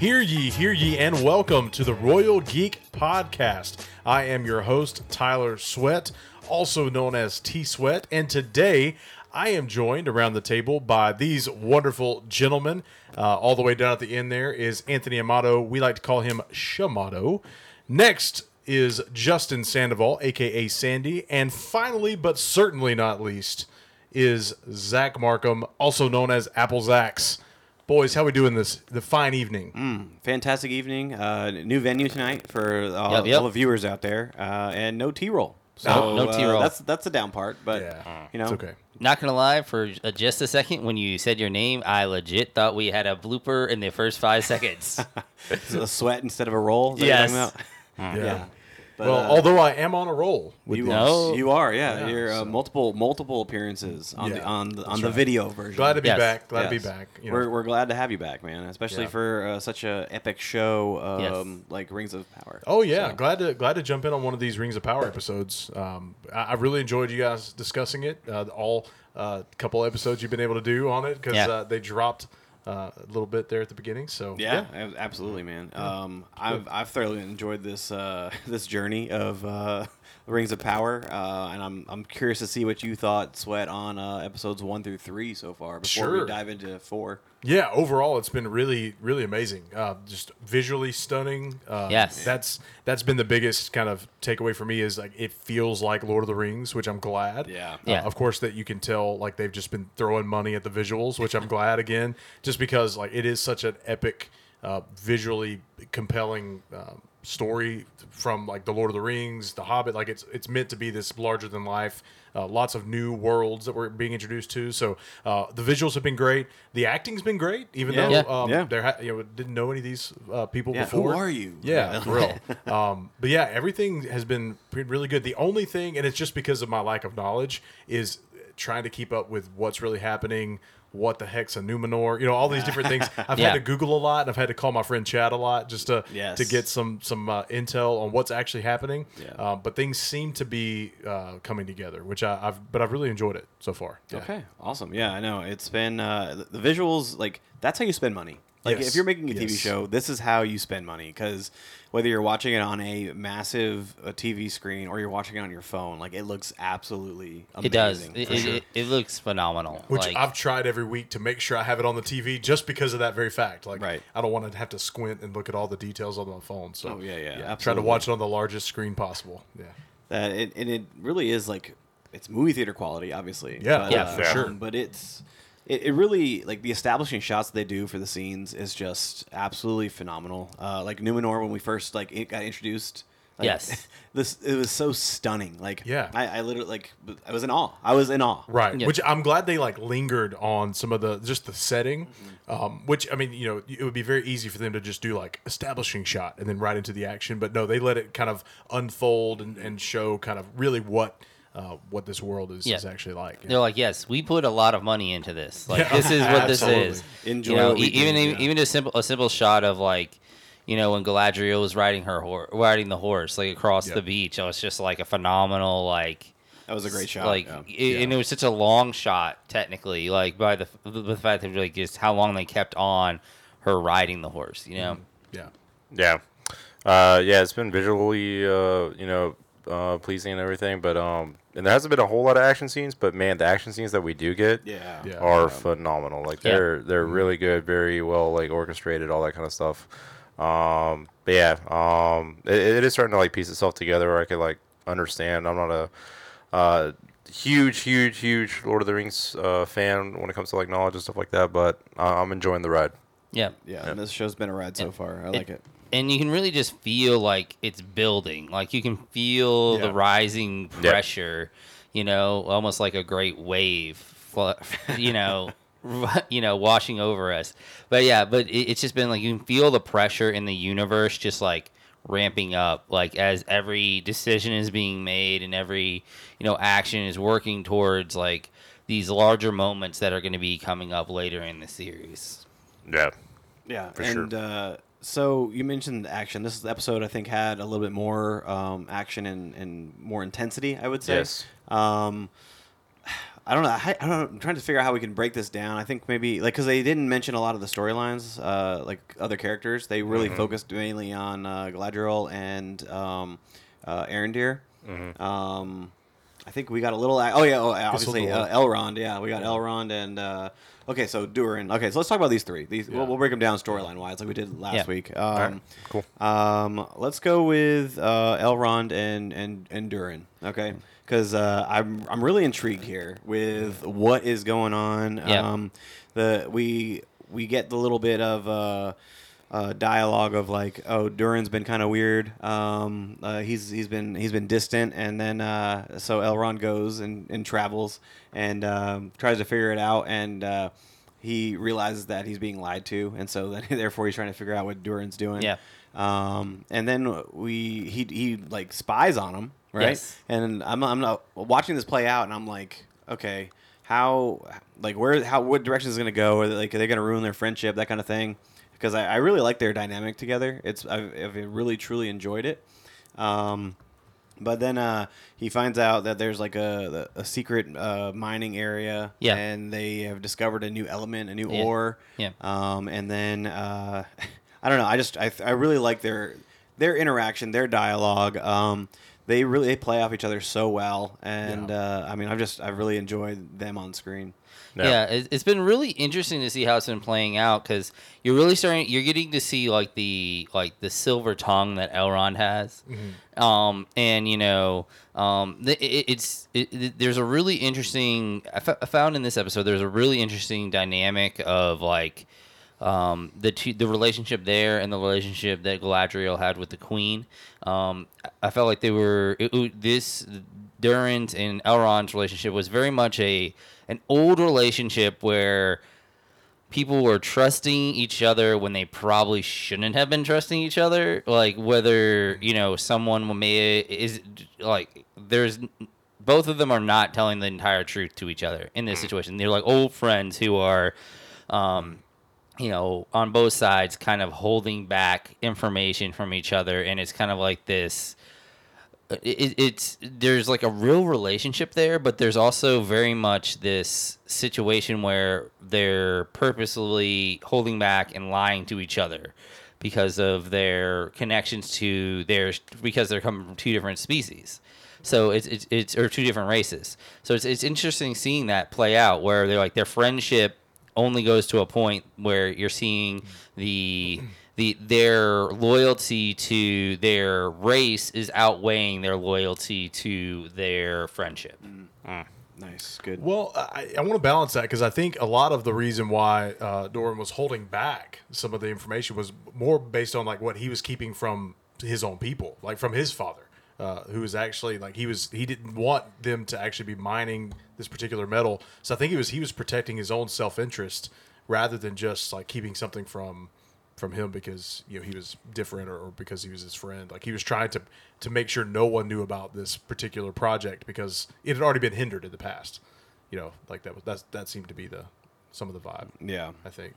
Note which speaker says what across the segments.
Speaker 1: Hear ye, hear ye, and welcome to the Royal Geek Podcast. I am your host, Tyler Sweat, also known as T Sweat, and today I am joined around the table by these wonderful gentlemen. Uh, all the way down at the end there is Anthony Amato. We like to call him Shamato. Next is Justin Sandoval, aka Sandy, and finally, but certainly not least, is Zach Markham, also known as Apple Zax. Boys, how we doing this the fine evening?
Speaker 2: Mm, Fantastic evening. Uh, new venue tonight for all,
Speaker 3: Yep, yep.
Speaker 2: all the viewers out there, uh, and no T roll. So
Speaker 3: No- no
Speaker 2: uh,
Speaker 3: T-roll.
Speaker 2: that's that's the down part, but
Speaker 1: Yeah,
Speaker 2: you know,
Speaker 1: it's okay.
Speaker 3: Not gonna lie, for uh, just a second when you said your name, I legit thought we had a blooper in the first five seconds.
Speaker 2: A sweat instead of a roll. Is that what you're
Speaker 3: Yes.
Speaker 2: talking
Speaker 1: Yeah.
Speaker 2: Yeah. But,
Speaker 1: well,
Speaker 2: uh,
Speaker 1: although I am on a roll with
Speaker 2: you,
Speaker 1: these.
Speaker 3: No.
Speaker 2: you are, yeah.
Speaker 1: Yeah,
Speaker 2: You're uh,
Speaker 1: so-
Speaker 2: multiple multiple appearances on the on the, on the
Speaker 1: right.
Speaker 2: video version.
Speaker 1: Glad to be
Speaker 3: Yes.
Speaker 1: back. Glad to be back. You know,
Speaker 2: we're, we're glad to have you back, man. Especially
Speaker 1: Yeah.
Speaker 2: for uh, such a epic show,
Speaker 3: Yes.
Speaker 2: um, like Rings of Power.
Speaker 1: Oh yeah,
Speaker 2: So-
Speaker 1: glad to glad to jump in on one of these Rings of Power episodes. Um, I, I really enjoyed you guys discussing it. Uh, all uh, couple episodes you've been able to do on it because
Speaker 3: Yeah.
Speaker 1: uh, they dropped uh, a little bit there at the beginning. So
Speaker 2: Yeah, ab- absolutely, man. Um, I've I've thoroughly enjoyed this uh, this journey of uh, Rings of Power, uh, and I'm I'm curious to see what you thought, Sweat, on uh, episodes one through three so far before
Speaker 1: Sure.
Speaker 2: we dive into four.
Speaker 1: Yeah, overall, it's been really, really amazing. Uh, just visually stunning. Uh,
Speaker 3: Yes.
Speaker 1: that's that's been the biggest kind of takeaway for me is like it feels like Lord of the Rings, which I'm glad.
Speaker 2: Yeah.
Speaker 1: Uh,
Speaker 3: Yeah.
Speaker 1: of course, that you can tell like they've just been throwing money at the visuals, which I'm glad again, just because like it is such an epic, uh, visually compelling. Um, story from like the lord of the rings the hobbit like it's it's meant to be this larger than life uh, lots of new worlds that we're being introduced to so uh, the visuals have been great the acting's been great even
Speaker 2: Yeah.
Speaker 1: though
Speaker 3: Yeah.
Speaker 1: um,
Speaker 2: Yeah.
Speaker 1: there ha- you know didn't know any of these uh, people
Speaker 2: Yeah,
Speaker 1: before
Speaker 2: who are you?
Speaker 1: yeah,
Speaker 2: Yeah.
Speaker 1: for real. Um, but yeah, everything has been really good. The only thing, and it's just because of my lack of knowledge, is trying to keep up with what's really happening. What the heck's a Numenor? You know, all these different things. I've
Speaker 3: Yeah.
Speaker 1: had to Google a lot, and I've had to call my friend Chad a lot just to
Speaker 2: Yes.
Speaker 1: to get some some uh, intel on what's actually happening.
Speaker 2: Yeah.
Speaker 1: Um, but things seem to be uh, coming together, which I, I've but I've really enjoyed it so far. Yeah.
Speaker 2: Okay, awesome. Yeah, I know. It's been uh, the visuals like that's how you spend money. Like
Speaker 1: Yes,
Speaker 2: if you're making a TV
Speaker 1: yes.
Speaker 2: show, this is how you spend money because whether you're watching it on a massive uh TV screen or you're watching it on your phone, like it looks absolutely amazing.
Speaker 3: it does. It, it,
Speaker 2: sure.
Speaker 3: it, it looks phenomenal.
Speaker 1: Which
Speaker 3: like,
Speaker 1: I've tried every week to make sure I have it on the TV just because of that very fact. Like,
Speaker 2: Right.
Speaker 1: I don't want to have to squint and look at all the details on my phone. So,
Speaker 2: Oh, yeah, yeah,
Speaker 1: Try to watch it on the largest screen possible. Yeah.
Speaker 2: that it, and it really is like it's movie theater quality, obviously.
Speaker 1: Yeah,
Speaker 2: but,
Speaker 3: yeah,
Speaker 2: uh,
Speaker 1: for sure.
Speaker 2: But it's it, it really like the establishing shots they do for the scenes is just absolutely phenomenal. Uh, like Numenor when we first like it got introduced. Like,
Speaker 3: Yes.
Speaker 2: this it was so stunning. Like
Speaker 1: Yeah.
Speaker 2: I, I literally like I was in awe. I was in awe.
Speaker 1: Right.
Speaker 3: Yeah.
Speaker 1: Which I'm glad they like lingered on some of the just the setting.
Speaker 2: Mm-hmm.
Speaker 1: Um, which I mean, you know, it would be very easy for them to just do like establishing shot and then right into the action. But no, they let it kind of unfold and, and show kind of really what uh, what this world is,
Speaker 3: Yeah.
Speaker 1: is actually like.
Speaker 3: They're like, yes, we put a lot of money into this. Like,
Speaker 1: Yeah,
Speaker 3: this is what this is.
Speaker 2: Enjoy
Speaker 3: You know,
Speaker 2: what
Speaker 3: e- even
Speaker 2: do,
Speaker 3: even-
Speaker 2: yeah.
Speaker 3: even a simple a simple shot of like, you know, when Galadriel was riding her horse, riding the horse like across
Speaker 1: Yeah.
Speaker 3: the beach. It was just like a phenomenal like.
Speaker 2: That was a great shot.
Speaker 3: Like,
Speaker 2: yeah.
Speaker 3: it, and it was such a long shot, technically. Like by the the fact that like just how long they kept on her riding the horse. You know.
Speaker 1: Yeah.
Speaker 4: Yeah. Uh, yeah, it's been visually, uh, you know, uh, pleasing and everything, but um, and there hasn't been a whole lot of action scenes, but man, the action scenes that we do get
Speaker 2: yeah.
Speaker 1: Yeah.
Speaker 4: are phenomenal. Like
Speaker 3: Yeah.
Speaker 4: they're they're really good, very well like orchestrated, all that kind of stuff. Um, but yeah, um, it, it is starting to like piece itself together. Where I could like understand. I'm not a uh, huge, huge, huge Lord of the Rings uh, fan when it comes to like knowledge and stuff like that, but uh, I'm enjoying the ride.
Speaker 3: Yeah.
Speaker 2: Yeah, and this show's been a ride so far. I like it.
Speaker 3: And you can really just feel like it's building. Like you can feel
Speaker 1: Yeah.
Speaker 3: the rising
Speaker 4: Yeah.
Speaker 3: pressure, you know, almost like a great wave, you know, you know, washing over us. But yeah, but it, it's just been like you can feel the pressure in the universe just like ramping up like as every decision is being made and every you know action is working towards like these larger moments that are going to be coming up later in the series
Speaker 4: Yeah.
Speaker 2: Yeah,
Speaker 4: For sure.
Speaker 2: and uh, so you mentioned action. This episode, I think, had a little bit more um, action and, and more intensity. I would say.
Speaker 4: Yes.
Speaker 2: Um, I don't know. I, I, don't. I'm trying to figure out how we can break this down. I think maybe like because they didn't mention a lot of the storylines, uh, like other characters. They really focused mainly on uh, Galadriel and um, uh, Arondir. Um, I think we got a little. Oh yeah, oh, obviously uh, Elrond. Yeah, we got Elrond and uh, okay, so Durin. Okay, so let's talk about these three. These we'll, we'll break them down storyline wise, like we did last
Speaker 3: Yeah.
Speaker 2: week. Um,
Speaker 4: Alright, cool.
Speaker 2: Um, let's go with uh, Elrond and and and Durin. Okay, because uh, I'm I'm really intrigued here with what is going on.
Speaker 3: Yeah.
Speaker 2: Um, the we we get the little bit of. Uh, uh, dialogue of like, oh, Durin's been kind of weird. Um, uh, he's he's been he's been distant, and then uh, so Elrond goes and, and travels and um, tries to figure it out, and uh, he realizes that he's being lied to, and so then therefore he's trying to figure out what Durin's doing.
Speaker 3: Yeah.
Speaker 2: Um, and then we he he like spies on him, right?
Speaker 3: Yes.
Speaker 2: And I'm I'm not watching this play out, and I'm like, okay, how like where how what direction is it gonna go? Are they, like are they gonna ruin their friendship? That kind of thing. Because I, I really like their dynamic together. It's I've, I've really truly enjoyed it. Um, but then uh, he finds out that there's like a, a secret uh, mining area,
Speaker 3: Yeah.
Speaker 2: and they have discovered a new element, a new
Speaker 3: Yeah.
Speaker 2: ore.
Speaker 3: Yeah.
Speaker 2: Um, and then uh, I don't know. I just I, I really like their their interaction, their dialogue. Um, they really they play off each other so well, and uh, I mean I've just I've really enjoyed them on screen.
Speaker 4: Yeah.
Speaker 3: Yeah, it, it's been really interesting to see how it's been playing out because you're really starting. You're getting to see like the like the silver tongue that Elrond has, um, and you know, um, it, it's it, there's a really interesting. I, fo- I found in this episode there's a really interesting dynamic of like um, the two, the relationship there and the relationship that Galadriel had with the Queen. Um, I- felt like they were it, it- this Durin's and Elrond's relationship was very much a an old relationship where people were trusting each other when they probably shouldn't have been trusting each other. Like whether you know someone may is like there's both of them are not telling the entire truth to each other in this situation. They're like old friends who are. Um, you know, on both sides, kind of holding back information from each other, and it's kind of like this. Uh, it, it's there's like a real relationship there, but there's also very much this situation where they're purposely holding back and lying to each other because of their connections to their because they're coming from two different species. So it's it's, it's or two different races. So it's it's interesting seeing that play out where they're like their friendship only goes to a point where you're seeing the the their loyalty to their race is outweighing their loyalty to their friendship.
Speaker 2: Nice, good.
Speaker 1: Well, I, I want to balance that because I think a lot of the reason why uh, Durin was holding back some of the information was more based on like what he was keeping from his own people, like from his father, uh, who was actually like he was he didn't want them to actually be mining this particular metal. So I think he was he was protecting his own self interest rather than just like keeping something from from him because you know he was different or, or because he was his friend. Like he was trying to to make sure no one knew about this particular project because it had already been hindered in the past. You know, like that was that's that seemed to be the some of the vibe.
Speaker 2: yeah.
Speaker 1: I think.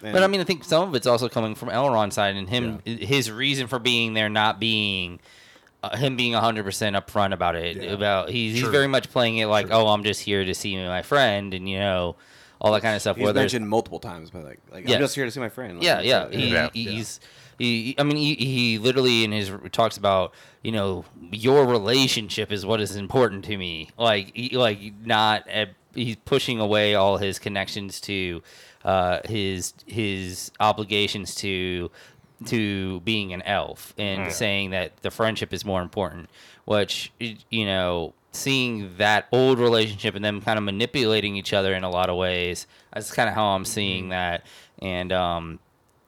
Speaker 3: But I mean, I think some of it's also coming from Elrond's side and him, his reason for being there not being. Uh, him being 100% upfront about it
Speaker 1: Yeah.
Speaker 3: about he's, he's very much playing it like oh i'm just here to see my friend and you know all that kind of stuff
Speaker 2: He's
Speaker 3: whether
Speaker 2: mentioned multiple times, but like, like
Speaker 3: Yeah.
Speaker 2: I'm just here to see my friend. Like,
Speaker 3: Yeah,
Speaker 2: it's,
Speaker 3: yeah. He,
Speaker 4: Yeah.
Speaker 3: he- he's he. I mean, he, he literally in his talks about you know your relationship is what is important to me. Like he, like not uh, he's pushing away all his connections to uh, his his obligations to to being an elf and saying that the friendship is more important. Which you know seeing that old relationship and them kind of manipulating each other in a lot of ways. That's kind of how I'm seeing that. And um,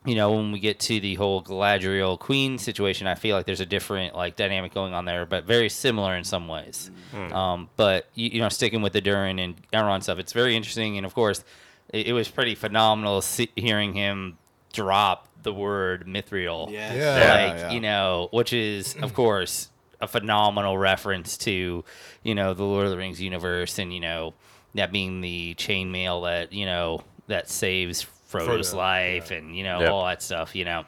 Speaker 3: you know, when we get to the whole Galadriel Queen situation, I feel like there's a different like dynamic going on there, but very similar in some ways. Um, but you, you know, sticking with the Durin and Elrond stuff, it's very interesting, and of course, it, it was pretty phenomenal see, hearing him drop the word Mithril.
Speaker 2: Yes.
Speaker 1: Yeah.
Speaker 3: like
Speaker 2: yeah.
Speaker 3: you know, which is of course a phenomenal reference to you know the Lord of the Rings universe, and you know that being the chainmail that you know that saves Frodo's
Speaker 1: Frodo,
Speaker 3: life, and you know
Speaker 4: Yeah.
Speaker 3: all that stuff. You know,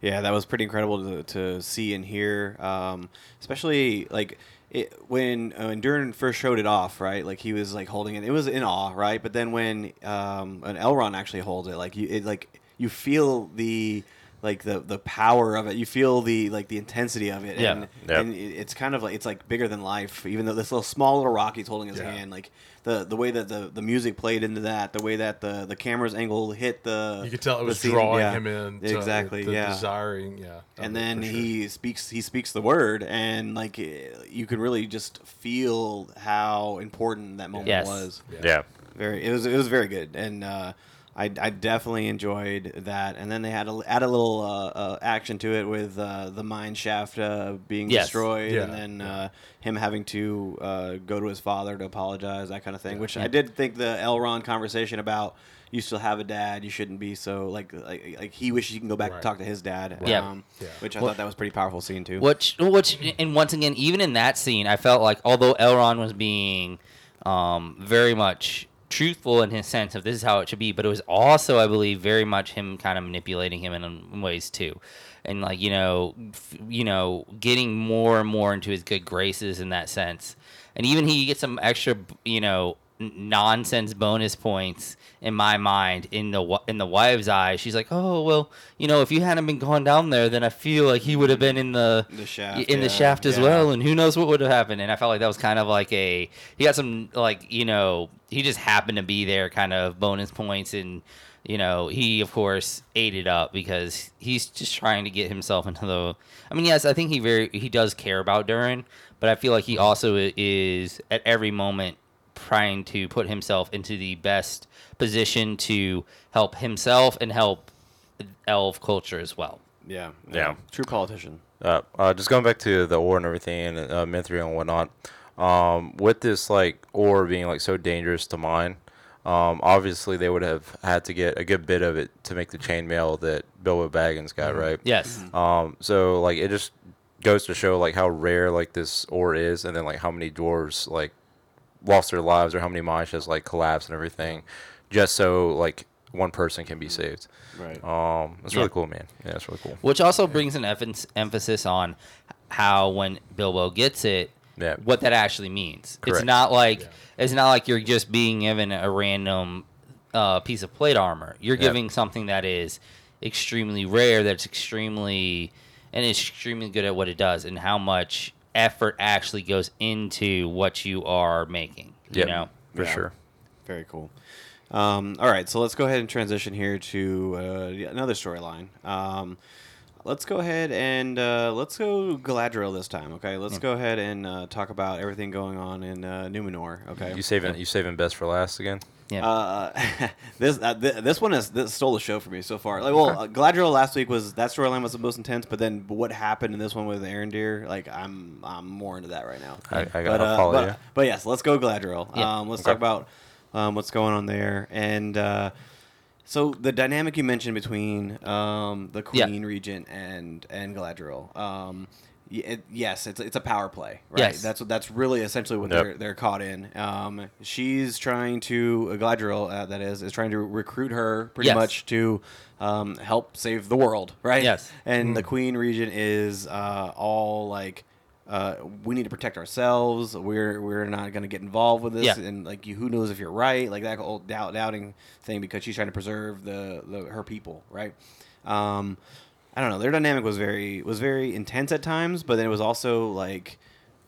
Speaker 2: Yeah, that was pretty incredible to, to see and hear, um, especially like it, when uh, when Durin first showed it off, right? Like he was like holding it, it was in awe, right? But then when um, an Elrond actually holds it, like you, it like you feel the like the the power of it. You feel the like the intensity of it,
Speaker 3: Yeah.
Speaker 2: and,
Speaker 4: Yep.
Speaker 2: and it's kind of like it's like bigger than life. Even though this little small little rock he's holding in his
Speaker 1: Yeah.
Speaker 2: hand, like the the way that the, the music played into that, the way that the the camera's angle hit the
Speaker 1: You could tell it was
Speaker 2: scene,
Speaker 1: drawing
Speaker 2: yeah.
Speaker 1: him in. To
Speaker 2: exactly,
Speaker 1: the
Speaker 2: yeah.
Speaker 1: Desiring, yeah.
Speaker 2: and then
Speaker 1: sure.
Speaker 2: he speaks he speaks the word and like eh, you can really just feel how important that moment
Speaker 3: Yes.
Speaker 2: was
Speaker 4: Yeah.
Speaker 2: very it was it was very good and uh I, I definitely enjoyed that, and then they had a, add a little uh, uh, action to it with uh, the mine shaft uh, being
Speaker 3: Yes.
Speaker 2: destroyed,
Speaker 1: Yeah,
Speaker 2: and then
Speaker 1: yeah.
Speaker 2: uh, him having to uh, go to his father to apologize, that kind of thing. Which
Speaker 3: Yeah.
Speaker 2: I did think the Elrond conversation about you still have a dad, you shouldn't be so like like, like he wishes he can go back
Speaker 1: Right.
Speaker 2: and talk to his dad.
Speaker 3: Yeah.
Speaker 2: um,
Speaker 1: Yeah.
Speaker 2: which I
Speaker 3: Well-
Speaker 2: thought that was a pretty powerful scene too.
Speaker 3: Which, which, and once again, even in that scene, I felt like although Elrond was being um, very much truthful in his sense of this is how it should be, but it was also, I believe, very much him kind of manipulating him in, ways too, and like you know, f- you know, getting more and more into his good graces in that sense, and even he gets some extra, you know. Nonsense bonus points in my mind. In the in the wife's eye, she's like, "Oh well, you know, if you hadn't been going down there, then I feel like he would have been in the
Speaker 2: The shaft,
Speaker 3: in the shaft as
Speaker 2: yeah.
Speaker 3: well, and who knows what would have happened. And I felt like that was kind of like a he got some like you know he just happened to be there, kind of bonus points, and you know he of course ate it up because he's just trying to get himself into the. I mean, yes, I think he very he does care about Durin, but I feel like he also is at every moment trying to put himself into the best position to help himself and help elf culture as well.
Speaker 2: yeah,
Speaker 4: Yeah.
Speaker 2: true politician.
Speaker 4: Uh, uh, just going back to the ore and everything, and uh, Mithril and whatnot. Um, with this like ore being like so dangerous to mine, um, obviously they would have had to get a good bit of it to make the chainmail that Bilbo Baggins got, right?
Speaker 3: Yes.
Speaker 4: Um, so like it just goes to show like how rare like this ore is, and then like how many dwarves like lost their lives or how many mines just like collapsed and everything, just so like one person can be saved.
Speaker 2: Right.
Speaker 4: Um, it's
Speaker 3: Yeah.
Speaker 4: really cool, man. Yeah, it's really cool.
Speaker 3: Which also brings an emph- emphasis on how when Bilbo gets it,
Speaker 4: Yeah.
Speaker 3: what that actually means.
Speaker 4: Correct.
Speaker 3: It's not like
Speaker 1: Yeah.
Speaker 3: it's not like you're just being given a random uh, piece of plate armor. You're
Speaker 4: Yeah.
Speaker 3: giving something that is extremely rare. That's extremely and is extremely good at what it does, and how much effort actually goes into what you are making. You
Speaker 4: Yep,
Speaker 3: know.
Speaker 4: for
Speaker 2: Yeah.
Speaker 4: sure.
Speaker 2: Very cool. Um, all right, so let's go ahead and transition here to uh, another storyline. Um, let's go ahead and uh, let's go Galadriel this time. Okay, let's go ahead and uh, talk about everything going on in uh, Numenor. Okay,
Speaker 4: You saving you saving best for last again?
Speaker 3: Yeah.
Speaker 2: uh, this uh, th- this one has this stole the show for me so far. Like, well, uh, Galadriel last week was that storyline was the most intense, but then what happened in this one with Arondir, like I'm I'm more into that right now.
Speaker 4: I, I
Speaker 2: but,
Speaker 4: got
Speaker 2: uh,
Speaker 4: to follow
Speaker 2: but,
Speaker 4: you.
Speaker 2: but yes, let's go Galadriel.
Speaker 3: Yeah.
Speaker 2: Um, let's
Speaker 4: Okay.
Speaker 2: talk about um, what's going on there, and uh, so the dynamic you mentioned between um, the
Speaker 3: Yeah.
Speaker 2: Queen Regent and and Galadriel. Y- it, yes, it's it's a power play, right?
Speaker 3: Yes.
Speaker 2: That's what that's really essentially what
Speaker 4: Yep.
Speaker 2: they're they're caught in. Um, she's trying to uh, Galadriel, uh, that is, is trying to recruit her pretty
Speaker 3: Yes.
Speaker 2: much to um, help save the world, right?
Speaker 3: Yes.
Speaker 2: And the Queen Regent is uh, all like. Uh, we need to protect ourselves. We're we're not going to get involved with this,
Speaker 3: Yeah.
Speaker 2: and like you, who knows if you're right? Like that whole doubt doubting thing because she's trying to preserve the, the her people, right? Um, I don't know. Their dynamic was very was very intense at times, but then it was also like,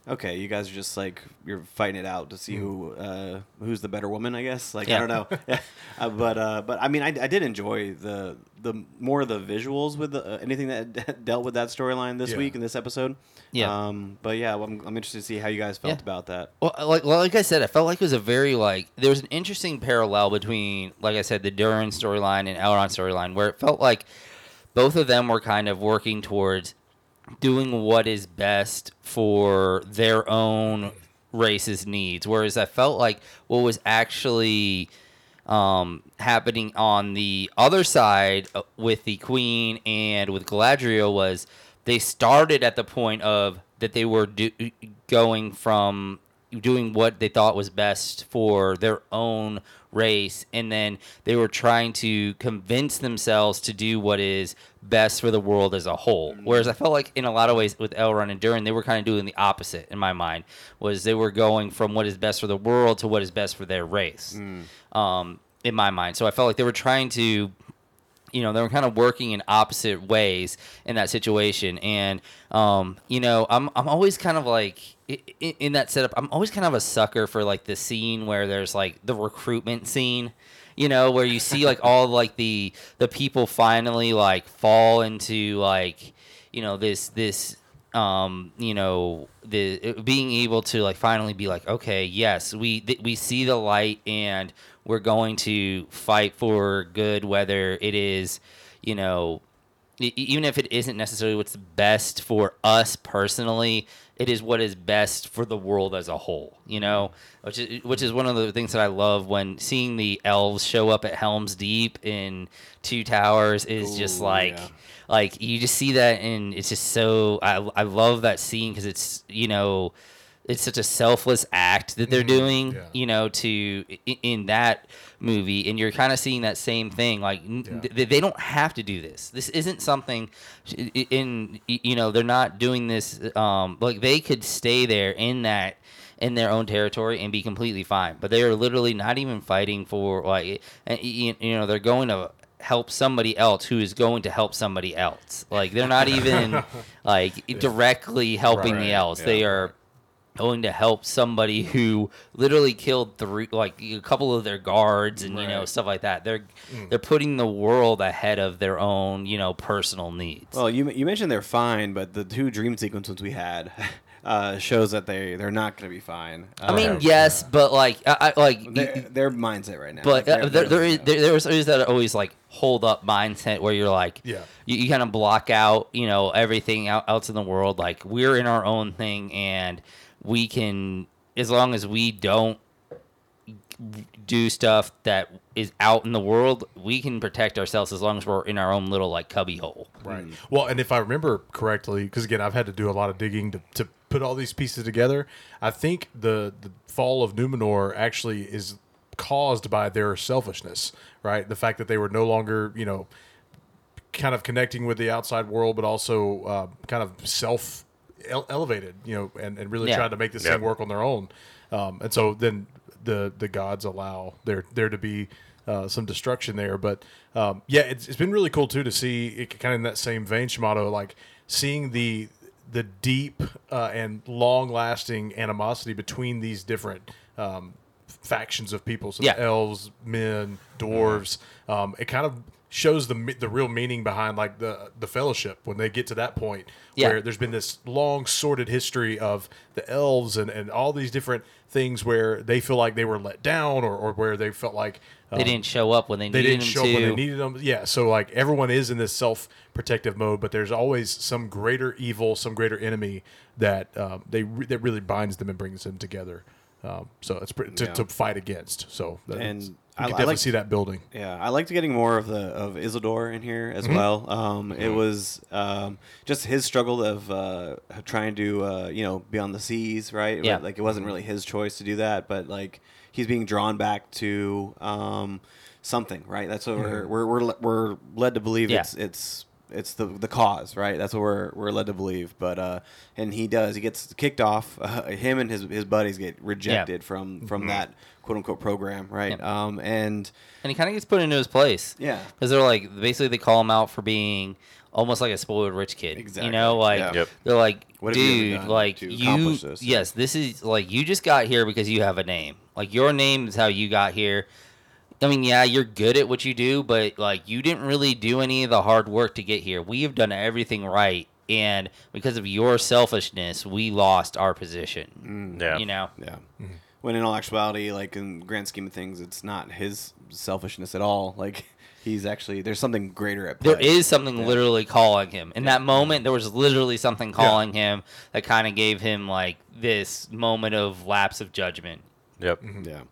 Speaker 2: okay, you guys are just like you're fighting it out to see who uh, who's the better woman, I guess. Like
Speaker 3: Yeah.
Speaker 2: I don't know, yeah. uh, but uh, but I mean, I, I did enjoy the the more of the visuals with the, uh, anything that dealt with that storyline this
Speaker 1: Yeah.
Speaker 2: week in this episode.
Speaker 3: Yeah.
Speaker 2: Um, but yeah, well, I'm, I'm interested to see how you guys felt about that.
Speaker 3: Well, like well, like I said, I felt like it was a very like there was an interesting parallel between, like I said, the Durin storyline and Elrond storyline, where it felt like both of them were kind of working towards doing what is best for their own race's needs. Whereas I felt like what was actually um, happening on the other side uh, with the Queen and with Galadriel was they started at the point of that they were do- going from doing what they thought was best for their own race and then they were trying to convince themselves to do what is best for the world as a whole. Whereas i felt like in a lot of ways with elrond and durin they were kind of doing the opposite in my mind was they were going from what is best for the world to what is best for their race. Um, in my mind. So i felt like they were trying to you know, they were kind of working in opposite ways in that situation. And, um, you know, I'm, I'm always kind of like, i- i- in that setup, I'm always kind of a sucker for like the scene where there's like the recruitment scene, you know, where you see like all like the, the people finally like fall into like, you know, this, this, um, you know, the being able to like finally be like, okay, yes, we th- we see the light and we're going to fight for good, whether it is, you know, even if it isn't necessarily what's best for us personally, it is what is best for the world as a whole. You know, which is which is one of the things that I love when seeing the elves show up at Helm's Deep in Two Towers is just like.
Speaker 2: yeah.
Speaker 3: Like you just see that, and it's just so I I love that scene because it's you know it's such a selfless act that they're doing
Speaker 1: yeah.
Speaker 3: you know to in that movie and you're kind of seeing that same thing like
Speaker 1: Yeah.
Speaker 3: th- they don't have to do this. This isn't something in you know they're not doing this um like they could stay there in that in their own territory and be completely fine but they are literally not even fighting for like you know they're going to help somebody else who is going to help somebody else. Like they're not even like directly helping
Speaker 1: Right,
Speaker 3: the else. They are going to help somebody who literally killed three like a couple of their guards and you know stuff like that they're
Speaker 1: Mm.
Speaker 3: they're putting the world ahead of their own you know personal needs
Speaker 2: Well, you you mentioned they're fine, but the two dream sequences we had uh, shows that they they're not going to be fine.
Speaker 3: i mean
Speaker 2: Uh,
Speaker 3: yes but like i, I like
Speaker 2: their, mindset right now.
Speaker 3: but
Speaker 2: Like,
Speaker 3: uh, there, is there, there's always that always like hold up mindset where you're like
Speaker 1: Yeah.
Speaker 3: you, you kind of block out you know everything else in the world like we're in our own thing and we can as long as we don't do stuff that is out in the world we can protect ourselves as long as we're in our own little like cubby hole
Speaker 1: Right. Well, and if I remember correctly, because again, I've had to do a lot of digging to, to put all these pieces together. I think the the fall of Numenor actually is caused by their selfishness, right? The fact that they were no longer, you know, kind of connecting with the outside world, but also uh, kind of self ele- elevated, you know, and, and really
Speaker 3: Yeah.
Speaker 1: tried to make this
Speaker 4: Yep.
Speaker 1: thing work on their own. Um, and so then the the gods allow there there to be uh, some destruction there. But um, yeah, it's, it's been really cool too to see it kind of in that same vein, Shamato, like seeing the the deep uh, and long lasting animosity between these different um, factions of people. So
Speaker 3: Yeah.
Speaker 1: the elves, men, dwarves. Um, it kind of shows the the real meaning behind like the the fellowship when they get to that point
Speaker 3: Yeah.
Speaker 1: where there's been this long sordid history of the elves and, and all these different things where they feel like they were let down or, or where they felt like um,
Speaker 3: they didn't show up when they
Speaker 1: they
Speaker 3: needed
Speaker 1: didn't
Speaker 3: them
Speaker 1: show
Speaker 3: to
Speaker 1: up when they needed them. Yeah, so like everyone is in this self protective mode, but there's always some greater evil, some greater enemy that um, they re- that really binds them and brings them together. Um, so it's pretty, to,
Speaker 2: Yeah.
Speaker 1: to fight against. So that
Speaker 2: And
Speaker 1: you
Speaker 2: I-
Speaker 1: definitely
Speaker 2: like-
Speaker 1: see that building.
Speaker 2: Yeah, I liked getting more of the of Isildur in here as
Speaker 1: Mm-hmm.
Speaker 2: well. Um, It was um, just his struggle of uh, trying to uh, you know be on the seas, right?
Speaker 3: Yeah.
Speaker 2: like it wasn't really his choice to do that, but like he's being drawn back to um, something, right? That's what we're, we're we're we're led to believe
Speaker 3: Yeah.
Speaker 2: it's it's it's the the cause, right? That's what we're we're led to believe. But uh, and he does. He gets kicked off. Uh, him and his his buddies get rejected from from that quote unquote program, right?
Speaker 3: Yeah.
Speaker 2: Um, and
Speaker 3: and he kind of gets put into his place
Speaker 2: Yeah.
Speaker 3: because they're like basically they call him out for being almost like a spoiled rich kid
Speaker 2: Exactly,
Speaker 3: you know like
Speaker 2: yeah.
Speaker 4: Yep.
Speaker 3: they're like
Speaker 2: What have you
Speaker 3: dude
Speaker 2: done
Speaker 3: like
Speaker 2: to
Speaker 3: you
Speaker 2: this?
Speaker 3: yes this is like you just got here because you have a name like your name is how you got here I mean, yeah, you're good at what you do, but like you didn't really do any of the hard work to get here. We have done everything right, and because of your selfishness, we lost our position.
Speaker 4: Yeah.
Speaker 3: You know,
Speaker 2: Yeah. When in all actuality, like in grand scheme of things, it's not his selfishness at all. Like he's actually there's something greater at play.
Speaker 3: there is something literally calling him. In that moment, there was literally something calling him that kind of gave him like this moment of lapse of judgment.
Speaker 4: Yep.
Speaker 2: Yeah.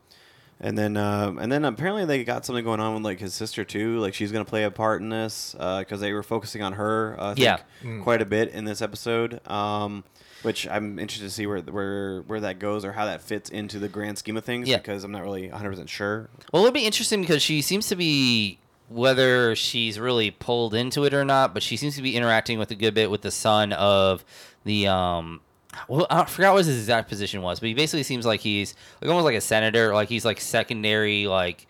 Speaker 2: And then, um, and then apparently they got something going on with like his sister too. Like she's gonna play a part in this because they were focusing on her. Uh, I think,
Speaker 3: Yeah.
Speaker 2: quite a bit in this episode. Um, which I'm interested to see where where where that goes or how that fits into the grand scheme of things
Speaker 3: Yeah.
Speaker 2: because I'm not really 100 percent sure.
Speaker 3: Well, it'll be interesting because she seems to be whether she's really pulled into it or not, but she seems to be interacting with a good bit with the son of the um. Well, I forgot what his exact position was, but he basically seems like he's like almost like a senator, like he's like secondary, like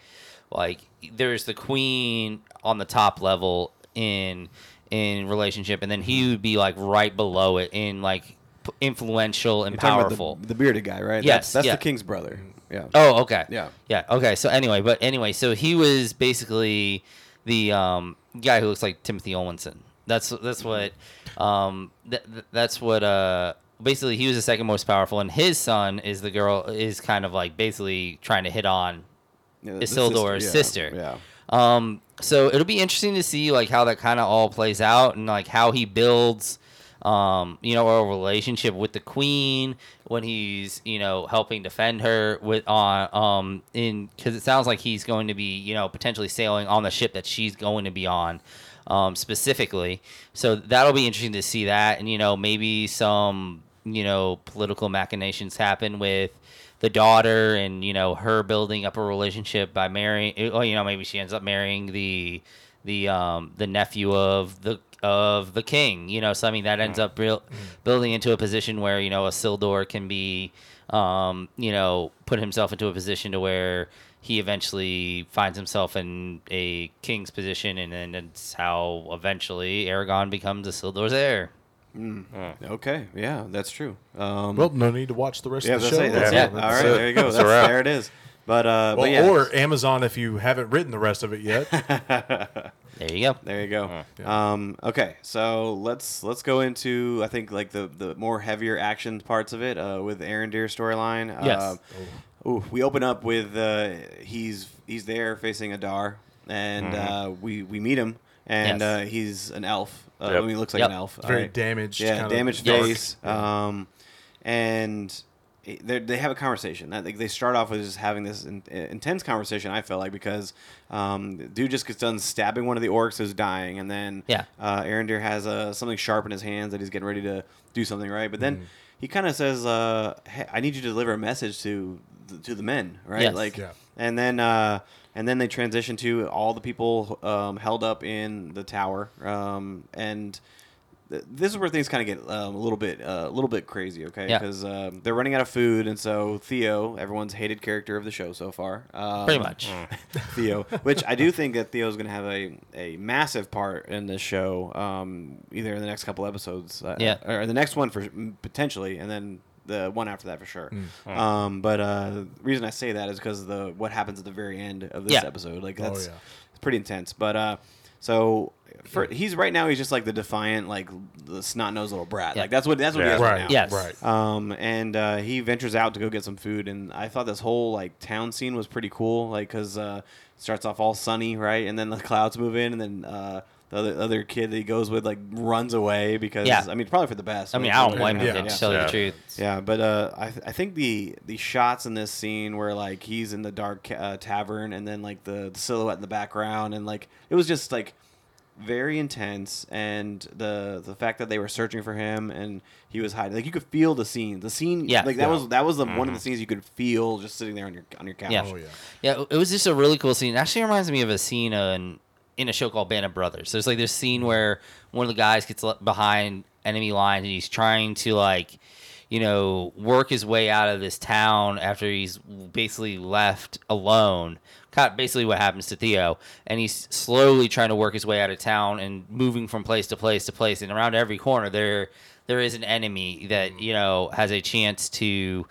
Speaker 3: like there's the queen on the top level in in relationship, and then he would be like right below it in like influential and
Speaker 2: You're talking about
Speaker 3: powerful.
Speaker 2: the, the bearded guy, right?
Speaker 3: Yes,
Speaker 2: that's, that's
Speaker 3: yeah.
Speaker 2: the king's brother. Yeah.
Speaker 3: Oh, okay.
Speaker 2: Yeah.
Speaker 3: Yeah. Okay. So anyway, but anyway, so he was basically the um, guy who looks like Timothy Omundson. That's that's what um, th- th- that's what uh basically he was the second most powerful, and his son is the girl is kind of like basically trying to hit on
Speaker 2: Yeah,
Speaker 3: Isildur's
Speaker 2: yeah,
Speaker 3: sister.
Speaker 2: Yeah.
Speaker 3: um, so it'll be interesting to see like how that kind of all plays out and like how he builds, um, you know, a relationship with the queen when he's you know helping defend her with on um in because it sounds like he's going to be you know potentially sailing on the ship that she's going to be on. Um, specifically, so that'll be interesting to see that, and you know maybe some you know political machinations happen with the daughter and you know her building up a relationship by marrying oh you know maybe she ends up marrying the the um the nephew of the of the king you know so I mean that ends up real, building into a position where you know Isildur can be um you know put himself into a position to where he eventually finds himself in a king's position and then it's how eventually Aragorn becomes Isildur's heir
Speaker 2: Okay. Yeah, that's true. Um,
Speaker 1: Well, no need to watch the rest
Speaker 2: yeah,
Speaker 1: of the
Speaker 2: that's
Speaker 1: show.
Speaker 2: it. That's
Speaker 3: Yeah.
Speaker 2: it. All
Speaker 1: That's
Speaker 2: right,
Speaker 1: it.
Speaker 2: there you go.
Speaker 4: That's
Speaker 2: That's, there it is. But uh,
Speaker 1: Well,
Speaker 2: but yeah,
Speaker 1: or Amazon if you haven't written the rest of it yet.
Speaker 3: there you go
Speaker 2: There you go.
Speaker 1: Yeah.
Speaker 2: Um, okay, so let's let's go into I think like the the more heavier action parts of it uh, with Arondir storyline.
Speaker 3: Yes.
Speaker 2: Uh, ooh, we open up with uh, he's he's there facing Adar, and uh, we we meet him, and
Speaker 3: Yes.
Speaker 2: uh, he's an elf. Uh,
Speaker 4: Yep.
Speaker 2: I mean, he looks like
Speaker 3: Yep.
Speaker 2: an elf.
Speaker 1: Very
Speaker 2: alright.
Speaker 1: damaged.
Speaker 2: Yeah,
Speaker 1: kinda
Speaker 2: damaged
Speaker 1: dark.
Speaker 2: face. Um, and they they have a conversation. That they start off with just having this in, intense conversation. I felt like because um, dude just gets done stabbing one of the orcs who's dying, and then
Speaker 3: Yeah.
Speaker 2: uh, Arondir has uh, something sharp in his hands that he's getting ready to do something right. But then
Speaker 1: Mm-hmm.
Speaker 2: he kind of says, uh, hey, "I need you to deliver a message to the, to the men, right?"
Speaker 3: Yes.
Speaker 2: Like,
Speaker 1: Yeah.
Speaker 2: and then uh, and then they transition to all the people um, held up in the tower, um, and th- this is where things kind of get um, a little bit uh, a little bit crazy, okay?
Speaker 3: Yeah.
Speaker 2: Because um, they're running out of food, and so Theo, everyone's hated character of the show so far, um,
Speaker 3: pretty much
Speaker 2: Theo, which I do think that Theo's going to have a, a massive part in this show, um, either in the next couple episodes, uh,
Speaker 3: Yeah.
Speaker 2: or the next one for potentially, and then the one after that for sure.
Speaker 1: Mm.
Speaker 2: Um, but uh, the reason I say that is because of the what happens at the very end of this
Speaker 3: Yeah.
Speaker 2: episode, like
Speaker 1: Oh,
Speaker 2: that's
Speaker 1: yeah.
Speaker 2: it's pretty intense. But uh, so for, he's right now he's just like the defiant, like the snot nosed little brat.
Speaker 3: Yeah.
Speaker 2: Like that's what that's what
Speaker 4: Yeah.
Speaker 2: he is right,
Speaker 1: Right.
Speaker 2: now.
Speaker 3: Yes.
Speaker 1: Right.
Speaker 2: Um, and uh, he ventures out to go get some food, and I thought this whole like town scene was pretty cool, like because uh, it starts off all sunny, right, and then the clouds move in, and then uh, the other, other kid that he goes with like runs away because
Speaker 3: Yeah.
Speaker 2: I mean probably for the best.
Speaker 3: I mean I don't blame him
Speaker 1: Yeah.
Speaker 3: to tell you
Speaker 4: Yeah.
Speaker 3: the truth
Speaker 2: yeah, but uh, I, th- I think the the shots in this scene where like he's in the dark ca- uh, tavern and then like the, the silhouette in the background and like it was just like very intense and the the fact that they were searching for him and he was hiding like you could feel the scene the scene
Speaker 3: Yeah.
Speaker 2: like that
Speaker 1: Yeah.
Speaker 2: was that was the, one of the scenes you could feel just sitting there on your on your couch
Speaker 3: Yeah.
Speaker 1: Oh yeah.
Speaker 3: Yeah, it was just a really cool scene. It actually reminds me of a scene uh, in, in a show called Band of Brothers. There's like this scene where one of the guys gets behind enemy lines and he's trying to like, you know, work his way out of this town after he's basically left alone. Kind of basically what happens to Theo, and he's slowly trying to work his way out of town and moving from place to place to place, and around every corner there there is an enemy that you know has a chance to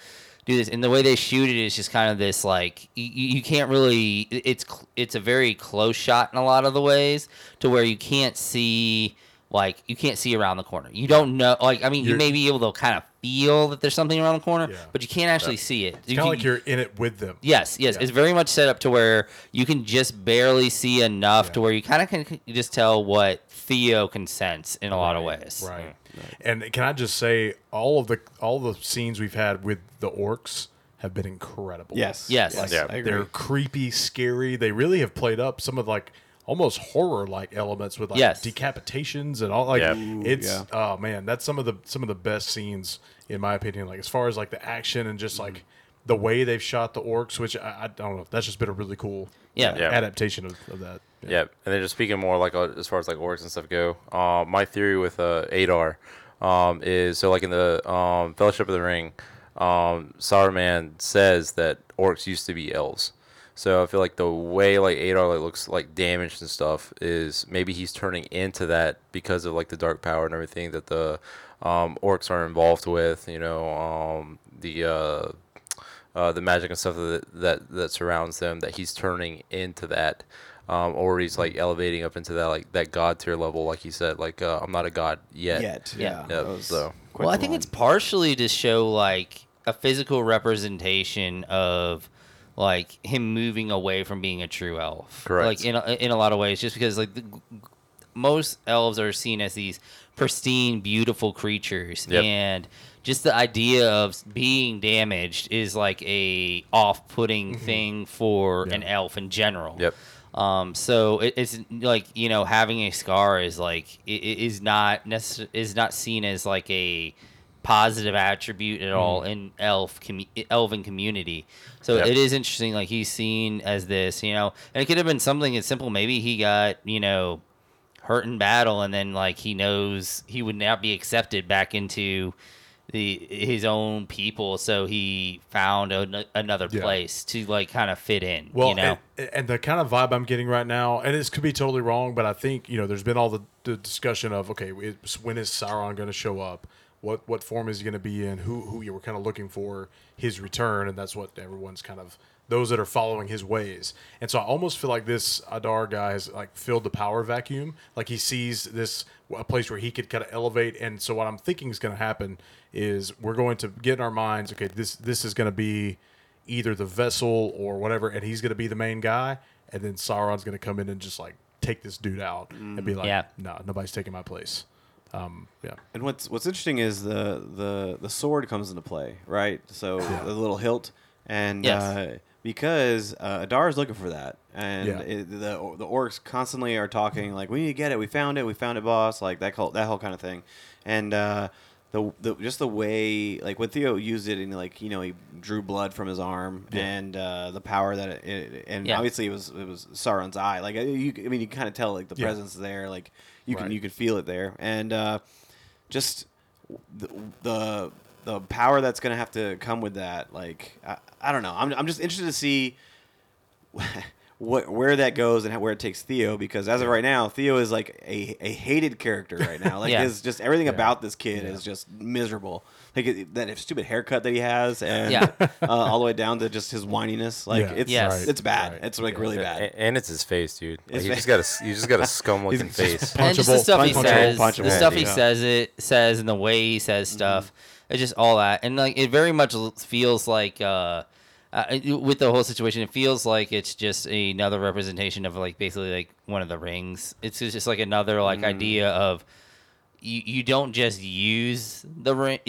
Speaker 3: do this and the way they shoot it is just kind of this like you, you can't really it's it's a very close shot in a lot of the ways to where you can't see like you can't see around the corner you don't know like i mean you
Speaker 1: You're-
Speaker 3: may be able to kind of feel that there's something around the corner
Speaker 1: Yeah.
Speaker 3: but you can't actually see it
Speaker 1: It's
Speaker 3: You
Speaker 1: kind of
Speaker 3: can-
Speaker 1: like you're in it with them.
Speaker 3: Yes, yes.
Speaker 1: Yeah.
Speaker 3: It's very much set up to where you can just barely see enough to where you kind of can just tell what Theo can sense in a lot of ways.
Speaker 1: Right. And can I just say all of the all the scenes we've had with the orcs have been incredible.
Speaker 2: yes
Speaker 3: Yes.
Speaker 2: yes
Speaker 4: Yeah.
Speaker 2: I agree
Speaker 1: They're creepy, scary. They really have played up some of like almost horror like elements with like
Speaker 3: Yes.
Speaker 1: decapitations and all like
Speaker 4: Yeah.
Speaker 1: it's
Speaker 2: yeah.
Speaker 1: oh man that's some of the some of the best scenes in my opinion like as far as like the action and just like the way they've shot the orcs which I, I don't know that's just been a really cool
Speaker 3: Yeah.
Speaker 4: Yeah.
Speaker 1: adaptation of, of that
Speaker 4: Yeah, and then just speaking more like uh, as far as like orcs and stuff go, um, my theory with uh, Adar um, is so like in the um, Fellowship of the Ring, um, Saruman says that orcs used to be elves. So I feel like the way like Adar like looks like damaged and stuff is maybe he's turning into that because of like the dark power and everything that the um, orcs are involved with. You know, um, the uh, uh, the magic and stuff that, that that surrounds them that he's turning into that um, or he's like elevating up into that like that god tier level like he said like uh, i'm not a god yet,
Speaker 2: Yet,
Speaker 3: Yeah.
Speaker 2: yeah.
Speaker 4: Yep, so-
Speaker 3: Well, I think
Speaker 2: one.
Speaker 3: it's partially to show like a physical representation of like him moving away from being a true elf.
Speaker 4: Correct.
Speaker 3: Like in a, in a lot of ways, just because like the, most elves are seen as these pristine, beautiful creatures,
Speaker 4: Yep.
Speaker 3: and just the idea of being damaged is like a off-putting thing for an elf in general.
Speaker 4: Yep.
Speaker 3: Um, so it, it's like you know having a scar is like i- i- is not necess- is not seen as like a positive attribute at all mm. in elf commu- elven community. So
Speaker 4: Yep.
Speaker 3: it is interesting. Like he's seen as this, you know, and it could have been something as simple. Maybe he got you know hurt in battle, and then like he knows he would not be accepted back into the his own people, so he found an, another
Speaker 1: Yeah.
Speaker 3: place to like kind of fit in.
Speaker 1: Well,
Speaker 3: you know.
Speaker 1: and, and the kind of vibe I'm getting right now, and this could be totally wrong, but I think you know there's been all the, the discussion of okay, when is Sauron going to show up? What what form is he going to be in? Who who you were kind of looking for his return, and that's what everyone's kind of those that are following his ways. And so I almost feel like this Adar guy has like filled the power vacuum. Like he sees this a place where he could kind of elevate. And so what I'm thinking is going to happen is we're going to get in our minds, okay, this this is going to be either the vessel or whatever, and he's going to be the main guy, and then Sauron's going to come in and just like take this dude out and be mm. like,
Speaker 3: Yeah.
Speaker 1: no, nobody's taking my place. Um, yeah,
Speaker 2: And what's what's interesting is the the the sword comes into play, right? So the little hilt, and
Speaker 3: Yes.
Speaker 2: uh, because uh, Adar is looking for that, and
Speaker 1: Yeah.
Speaker 2: it, the the orcs constantly are talking like, "We need to get it. We found it. We found it, boss." Like that whole that whole kind of thing, and. Uh, the, the just the way like when Theo used it and like you know he drew blood from his arm
Speaker 1: Yeah.
Speaker 2: and uh, the power that it, it and
Speaker 3: Yeah.
Speaker 2: obviously it was it was Sauron's eye like you I mean you kind of tell like the
Speaker 1: Yeah.
Speaker 2: presence there like you can
Speaker 1: Right.
Speaker 2: you could feel it there and uh, just the, the the power that's gonna have to come with that like I, I don't know I'm, I'm just interested to see what where that goes and how, where it takes Theo because as of right now Theo is like a, a hated character right now like
Speaker 3: Yeah.
Speaker 2: his just everything
Speaker 1: Yeah.
Speaker 2: about this kid
Speaker 1: Yeah.
Speaker 2: is just miserable like that stupid haircut that he has and
Speaker 3: Yeah.
Speaker 2: uh, all the way down to just his whininess like
Speaker 1: Yeah.
Speaker 2: it's
Speaker 3: Yes.
Speaker 2: it's bad
Speaker 1: Right.
Speaker 2: it's like really bad
Speaker 4: and it's his face dude like,
Speaker 2: His
Speaker 4: you
Speaker 2: fa-
Speaker 4: just got a you just got a scum looking face
Speaker 3: and just the
Speaker 1: punchable-
Speaker 3: stuff he says,
Speaker 2: punchable,
Speaker 3: the stuff he says it says, and the way he says stuff, it's just all that, and like it very much feels like uh, uh, with the whole situation, it feels like it's just another representation of like basically like one of the rings. It's just like another like idea of you you don't just use the ring.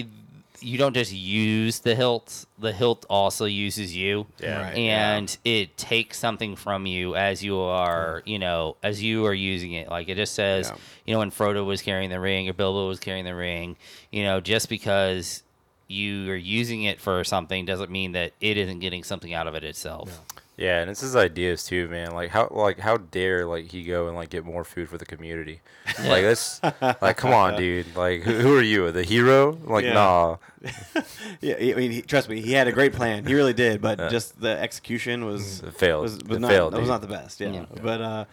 Speaker 3: You don't just use the hilt. The hilt also uses you
Speaker 4: Yeah.
Speaker 2: Right, yeah.
Speaker 3: and it takes something from you as you are, you know, as you are using it. Like it just says,
Speaker 2: Yeah.
Speaker 3: you know, when Frodo was carrying the ring or Bilbo was carrying the ring, you know, just because you are using it for something doesn't mean that it isn't getting something out of it itself.
Speaker 4: Yeah, and it's his ideas too, man. Like how like how dare like he go and like get more food for the community? Like this, like come on, dude. Like who, who are you, the hero? Like
Speaker 2: Yeah.
Speaker 4: nah.
Speaker 2: yeah I mean he, trust me he had a great plan he really did but just the execution was
Speaker 4: It failed.
Speaker 2: was, was
Speaker 4: It
Speaker 2: not,
Speaker 4: failed,
Speaker 2: that was
Speaker 4: dude.
Speaker 2: not the best yeah,
Speaker 3: Yeah.
Speaker 2: but uh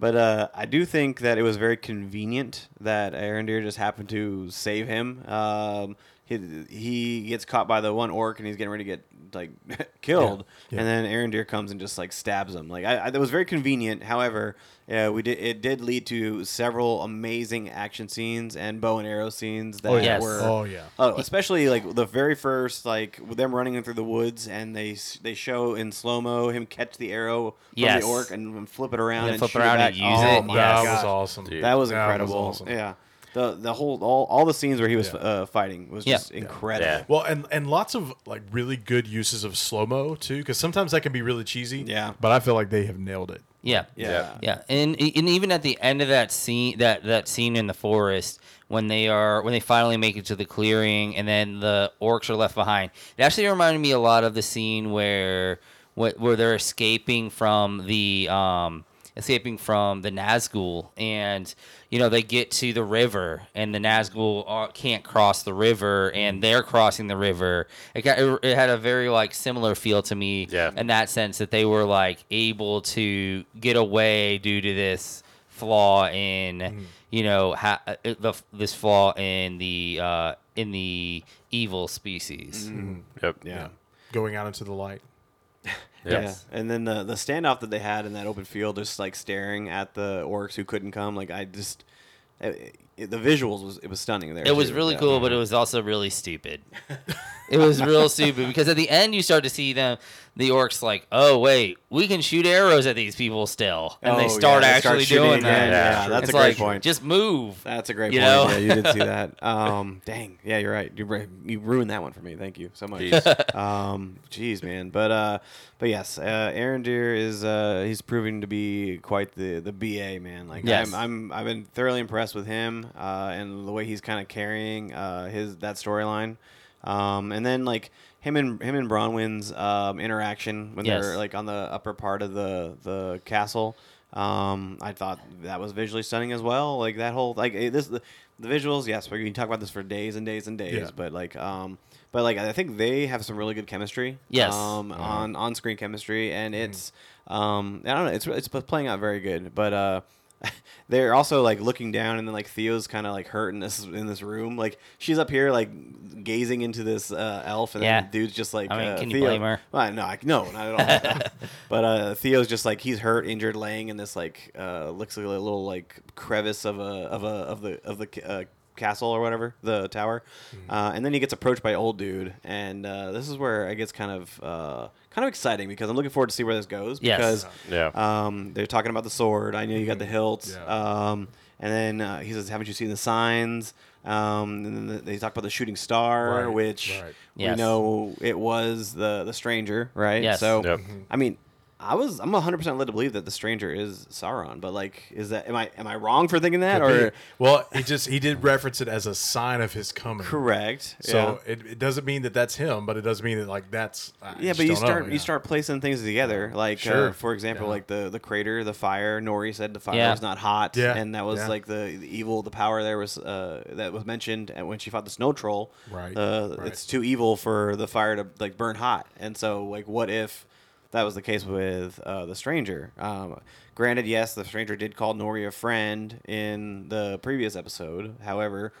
Speaker 2: but uh, I do think that it was very convenient that Arondir just happened to save him. Um, he, he gets caught by the one orc and he's getting ready to get like killed,
Speaker 1: Yeah.
Speaker 2: and then Arondir comes and just like stabs him. Like I, I, that was very convenient. However, uh, we did it did lead to several amazing action scenes and bow and arrow scenes that
Speaker 1: oh
Speaker 3: Yes.
Speaker 2: were
Speaker 1: oh yeah,
Speaker 2: Oh, especially like the very first, like with them running through the woods, and they they show in slow mo him catch the arrow from
Speaker 3: Yes.
Speaker 2: the orc and flip it around
Speaker 3: And
Speaker 2: and,
Speaker 3: flip
Speaker 2: shoot
Speaker 3: around
Speaker 2: it
Speaker 3: and
Speaker 2: back.
Speaker 3: use
Speaker 2: oh,
Speaker 3: it,
Speaker 2: my
Speaker 3: yes.
Speaker 1: that
Speaker 2: God.
Speaker 1: was awesome,
Speaker 4: Dude.
Speaker 2: That was
Speaker 1: That was
Speaker 2: incredible.
Speaker 1: awesome.
Speaker 2: Yeah, the the whole all, all the scenes where he was
Speaker 3: Yeah.
Speaker 2: uh, fighting was
Speaker 3: Yeah.
Speaker 2: just incredible.
Speaker 4: Yeah.
Speaker 1: Well, and and lots of like really good uses of slow mo too, because sometimes that can be really cheesy.
Speaker 2: Yeah.
Speaker 1: But I feel like they have nailed it.
Speaker 3: Yeah.
Speaker 2: Yeah.
Speaker 3: Yeah, and and even at the end of that scene, that that scene in the forest, when they are when they finally make it to the clearing, and then the orcs are left behind, it actually reminded me a lot of the scene where where, where they're escaping from the um escaping from the Nazgul, and you know they get to the river, and the Nazgul are, can't cross the river, and they're crossing the river. It got it, it had a very like similar feel to me
Speaker 4: Yeah.
Speaker 3: in that sense that they were like able to get away due to this flaw in you know ha- uh, the this flaw in the uh, in the evil species.
Speaker 4: Yep.
Speaker 2: Yeah.
Speaker 1: Going out into the light.
Speaker 3: Yes.
Speaker 2: Yeah, and then the the standoff that they had in that open field, just like staring at the orcs who couldn't come. Like I just, it, it- the visuals was it was stunning there.
Speaker 3: It was really
Speaker 2: Yeah.
Speaker 3: cool, but it was also really stupid. it was real stupid because at the end you start to see them, the orcs like, oh wait, we can shoot arrows at these people still, and
Speaker 2: Oh,
Speaker 3: they
Speaker 2: yeah,
Speaker 3: start
Speaker 2: they
Speaker 3: actually
Speaker 2: shooting
Speaker 3: doing that.
Speaker 2: Yeah,
Speaker 4: Yeah,
Speaker 2: that's
Speaker 3: it's
Speaker 2: a great
Speaker 3: like,
Speaker 2: point.
Speaker 3: Just move.
Speaker 2: That's a great
Speaker 3: you
Speaker 2: point.
Speaker 3: know?
Speaker 2: Yeah, you did see that. Um, dang. Yeah, you're right. You ru- you ruined that one for me. Thank you so much.
Speaker 4: Jeez.
Speaker 2: um, jeez, man. But uh, but yes, uh, Arondir is uh, he's proving to be quite the the ba man. Like
Speaker 3: Yes.
Speaker 2: I'm, I'm I've been thoroughly impressed with him uh, and the way he's kind of carrying uh, his that storyline. Um, and then like him and him and Bronwyn's um, interaction when
Speaker 3: Yes.
Speaker 2: they're like on the upper part of the the castle. Um, I thought that was visually stunning as well. Like that whole like eh, this the, the visuals. Yes, we can talk about this for days and days and days.
Speaker 1: Yeah.
Speaker 2: But like um, but like I think they have some really good chemistry.
Speaker 3: Yes.
Speaker 2: Um, on on screen chemistry, and it's um, I don't know. It's it's playing out very good. But uh, they're also like looking down, and then like Theo's kind of like hurt in this in this room. Like she's up here like gazing into this uh, elf, and
Speaker 3: Yeah.
Speaker 2: then the dude's just like.
Speaker 3: I mean,
Speaker 2: uh,
Speaker 3: can you blame her?
Speaker 2: Well, no, I, no, not at all. but uh, Theo's just like he's hurt, injured, laying in this like uh, looks like a little like crevice of a of a of the of the uh, castle or whatever the tower,
Speaker 3: Mm-hmm.
Speaker 2: uh, and then he gets approached by old dude, and uh, this is where it gets kind of uh, kind of exciting because I'm looking forward to see where this goes
Speaker 3: Yes.
Speaker 2: because
Speaker 4: Yeah.
Speaker 2: um, they're talking about the sword. I know you got the hilt.
Speaker 1: Yeah.
Speaker 2: Um, and then uh, he says, "Haven't you seen the signs?" Um, and then they talk about the shooting star,
Speaker 1: Right,
Speaker 2: which
Speaker 1: right.
Speaker 2: we
Speaker 3: Yes.
Speaker 2: know it was the the stranger, right?
Speaker 3: Yes.
Speaker 2: So,
Speaker 4: Yep.
Speaker 2: I mean, I was I'm 100 percent led to believe that the stranger is Sauron, but like, is that am I am I wrong for thinking that
Speaker 1: Could
Speaker 2: or
Speaker 1: be. well, he just he did reference it as a sign of his coming.
Speaker 2: correct?
Speaker 1: So it, it doesn't mean that that's him, but it does mean that like that's I
Speaker 2: Yeah, but you
Speaker 1: don't know,
Speaker 2: start
Speaker 1: yeah.
Speaker 2: you start placing things together. Like,
Speaker 1: Sure.
Speaker 2: uh, for example,
Speaker 1: Yeah.
Speaker 2: like the the crater, the fire. Nori said the fire
Speaker 3: Yeah.
Speaker 2: was not hot,
Speaker 1: Yeah,
Speaker 2: and that was
Speaker 1: yeah.
Speaker 2: like the, the evil. The power there was uh, that was mentioned and when she fought the snow troll.
Speaker 1: Right,
Speaker 2: Uh,
Speaker 1: right.
Speaker 2: It's too evil for the fire to like burn hot, and so like, what if that was the case with uh, the stranger? Um, granted, yes, the stranger did call Nori a friend in the previous episode. However.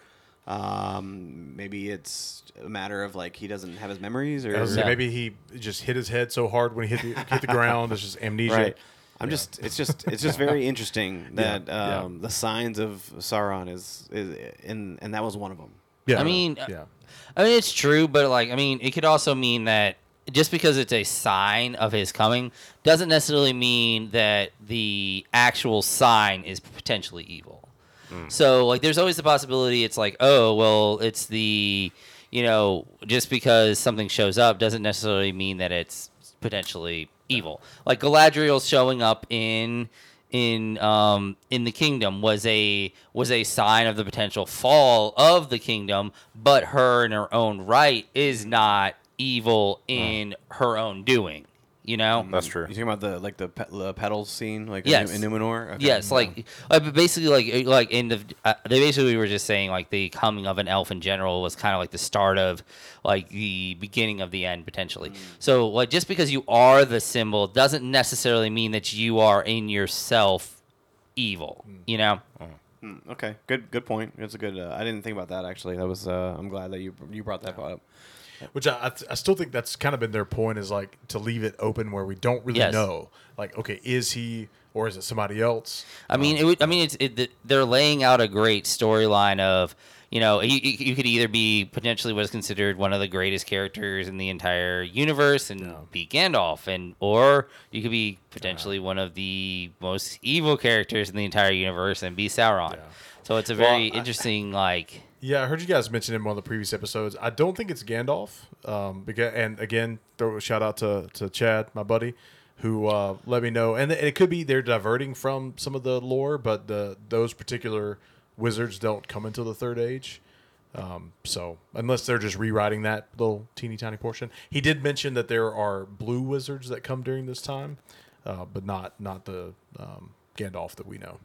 Speaker 2: Um, maybe it's a matter of like he doesn't have his memories, or
Speaker 1: I was gonna say,
Speaker 3: Yeah.
Speaker 1: maybe he just hit his head so hard when he hit the, hit the ground. It's just amnesia.
Speaker 2: Right. I'm just it's just it's just very interesting that
Speaker 1: yeah.
Speaker 2: um, the signs of Sauron is is and and that was one of them.
Speaker 1: Yeah.
Speaker 3: I mean,
Speaker 1: yeah.
Speaker 3: I mean, it's true, but like, I mean, it could also mean that just because it's a sign of his coming doesn't necessarily mean that the actual sign is potentially evil. So, like, there's always the possibility it's like, oh, well, it's the, you know, just because something shows up doesn't necessarily mean that it's potentially evil. Like Galadriel showing up in in um in the kingdom was a was a sign of the potential fall of the kingdom, but her in her own right is not evil in her own doing. You know?
Speaker 4: That's true.
Speaker 2: You talking about the like the, pe- the petals scene like
Speaker 3: Yes.
Speaker 2: in, in Numenor? Okay.
Speaker 3: Yes, like, like but basically, like, like in the uh, they basically were just saying like the coming of an elf in general was kind of like the start of like the beginning of the end potentially. So like just because you are the symbol doesn't necessarily mean that you are in yourself evil. You know?
Speaker 2: Hmm, okay, good good point. That's a good. Uh, I didn't think about that actually. That was. Uh, I'm glad that you you brought that up.
Speaker 1: Which I, I, I still think that's kind of been their point is like to leave it open where we don't really
Speaker 3: Yes.
Speaker 1: know. Like, okay, is he or is it somebody else?
Speaker 3: I mean, it would. I mean, it's it, they're laying out a great storyline of you know you, you you could either be potentially what is considered one of the greatest characters in the entire universe and be Gandalf, and or you could be potentially one of the most evil characters in the entire universe and be Sauron.
Speaker 1: Yeah.
Speaker 3: So it's a
Speaker 1: Well,
Speaker 3: very
Speaker 1: I-
Speaker 3: interesting like.
Speaker 1: Yeah, I heard you guys mention him in one of the previous episodes. I don't think it's Gandalf. Um, because, and again, throw a shout out to, to Chad, my buddy. who uh, let me know, and it could be they're diverting from some of the lore, but the those particular wizards don't come until the third age. Um, so unless they're just rewriting that little teeny tiny portion, he did mention that there are blue wizards that come during this time, uh, but not not the um, Gandalf that we know.